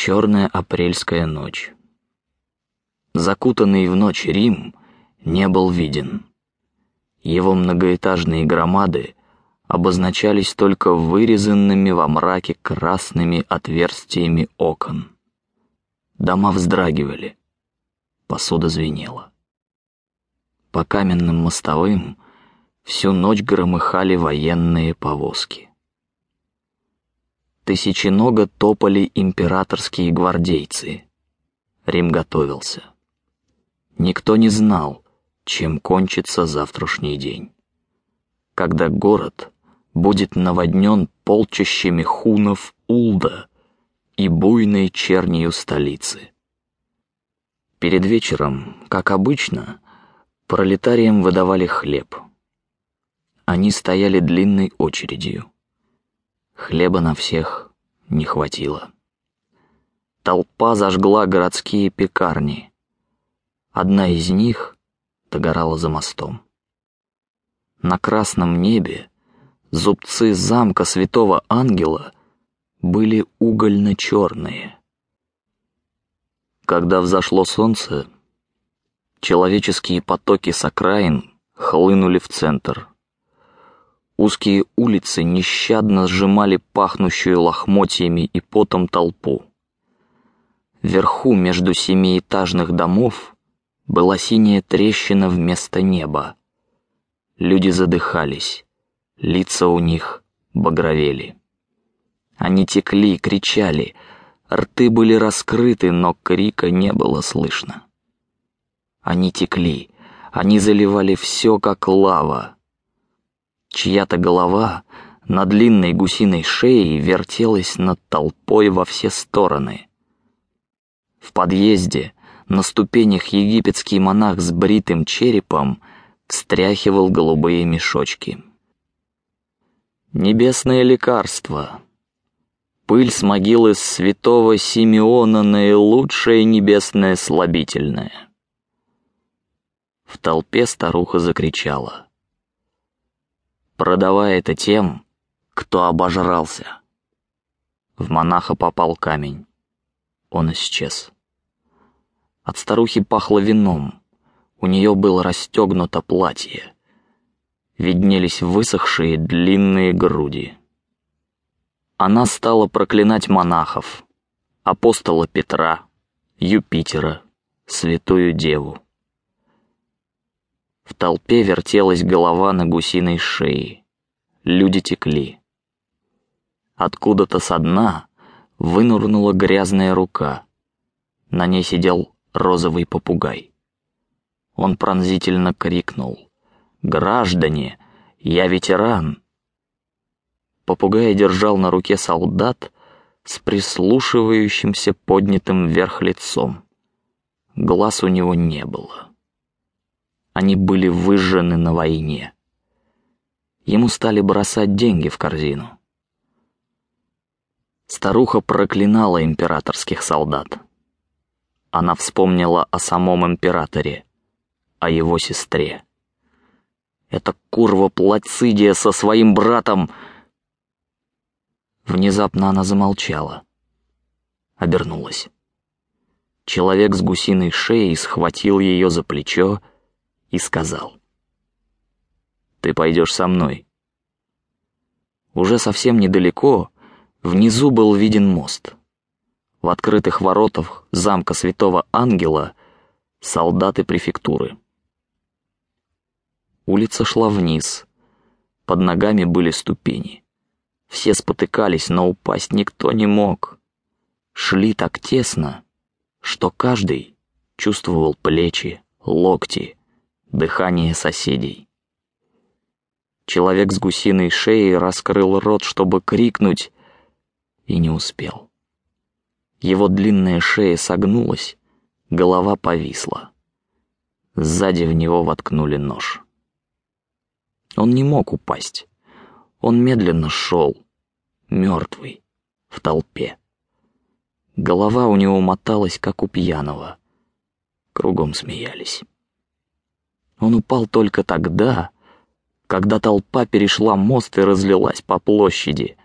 Черная апрельская ночь. Закутанный в ночь Рим не был виден. Его многоэтажные громады обозначались только вырезанными во мраке красными отверстиями окон. Дома вздрагивали, посуда звенела. По каменным мостовым всю ночь громыхали военные повозки. Тысяченога топали императорские гвардейцы. Рим готовился. Никто не знал, чем кончится завтрашний день, когда город будет наводнен полчищами хунов Улда и буйной чернью столицы. Перед вечером, как обычно, пролетариям выдавали хлеб. Они стояли длинной очередью. Хлеба на всех не хватило. Толпа зажгла городские пекарни. Одна из них догорала за мостом. На красном небе зубцы замка Святого Ангела были угольно-черные. Когда взошло солнце, человеческие потоки с окраин хлынули в центр. Узкие улицы нещадно сжимали пахнущую лохмотьями и потом толпу. Вверху между семиэтажных домов была синяя трещина вместо неба. Люди задыхались, лица у них багровели. Они текли, кричали, рты были раскрыты, но крика не было слышно. Они текли, они заливали все как лава, Чья-то голова на длинной гусиной шее вертелась над толпой во все стороны. В подъезде на ступенях египетский монах с бритым черепом встряхивал голубые мешочки. Небесное лекарство. Пыль с могилы святого Симеона наилучшее небесное слабительное. В толпе старуха закричала продавая это тем, кто обожрался. В монаха попал камень. Он исчез. От старухи пахло вином. У нее было расстегнуто платье. Виднелись высохшие длинные груди. Она стала проклинать монахов, апостола Петра, Юпитера, святую Деву. В толпе вертелась голова на гусиной шее. Люди текли. Откуда-то со дна вынурнула грязная рука. На ней сидел розовый попугай. Он пронзительно крикнул: "Граждане, я ветеран!" Попугай держал на руке солдат с прислушивающимся поднятым вверх лицом. Глаз у него не было. Они были выжжены на войне. Ему стали бросать деньги в корзину. Старуха проклинала императорских солдат. Она вспомнила о самом императоре, о его сестре. Это курва Плацидия со своим братом. Внезапно она замолчала, обернулась. Человек с гусиной шеей схватил ее за плечо и сказал: "Ты пойдешь со мной". Уже совсем недалеко внизу был виден мост. В открытых воротах замка Святого Ангела солдаты префектуры. Улица шла вниз, под ногами были ступени. Все спотыкались, но упасть никто не мог. Шли так тесно, что каждый чувствовал плечи, локти, дыхание соседей. Человек с гусиной шеей раскрыл рот, чтобы крикнуть, и не успел. Его длинная шея согнулась, голова повисла. Сзади в него воткнули нож. Он не мог упасть. Он медленно шел, мертвый, в толпе. Голова у него моталась, как у пьяного. Кругом смеялись. Он упал только тогда, когда толпа перешла мост и разлилась по площади.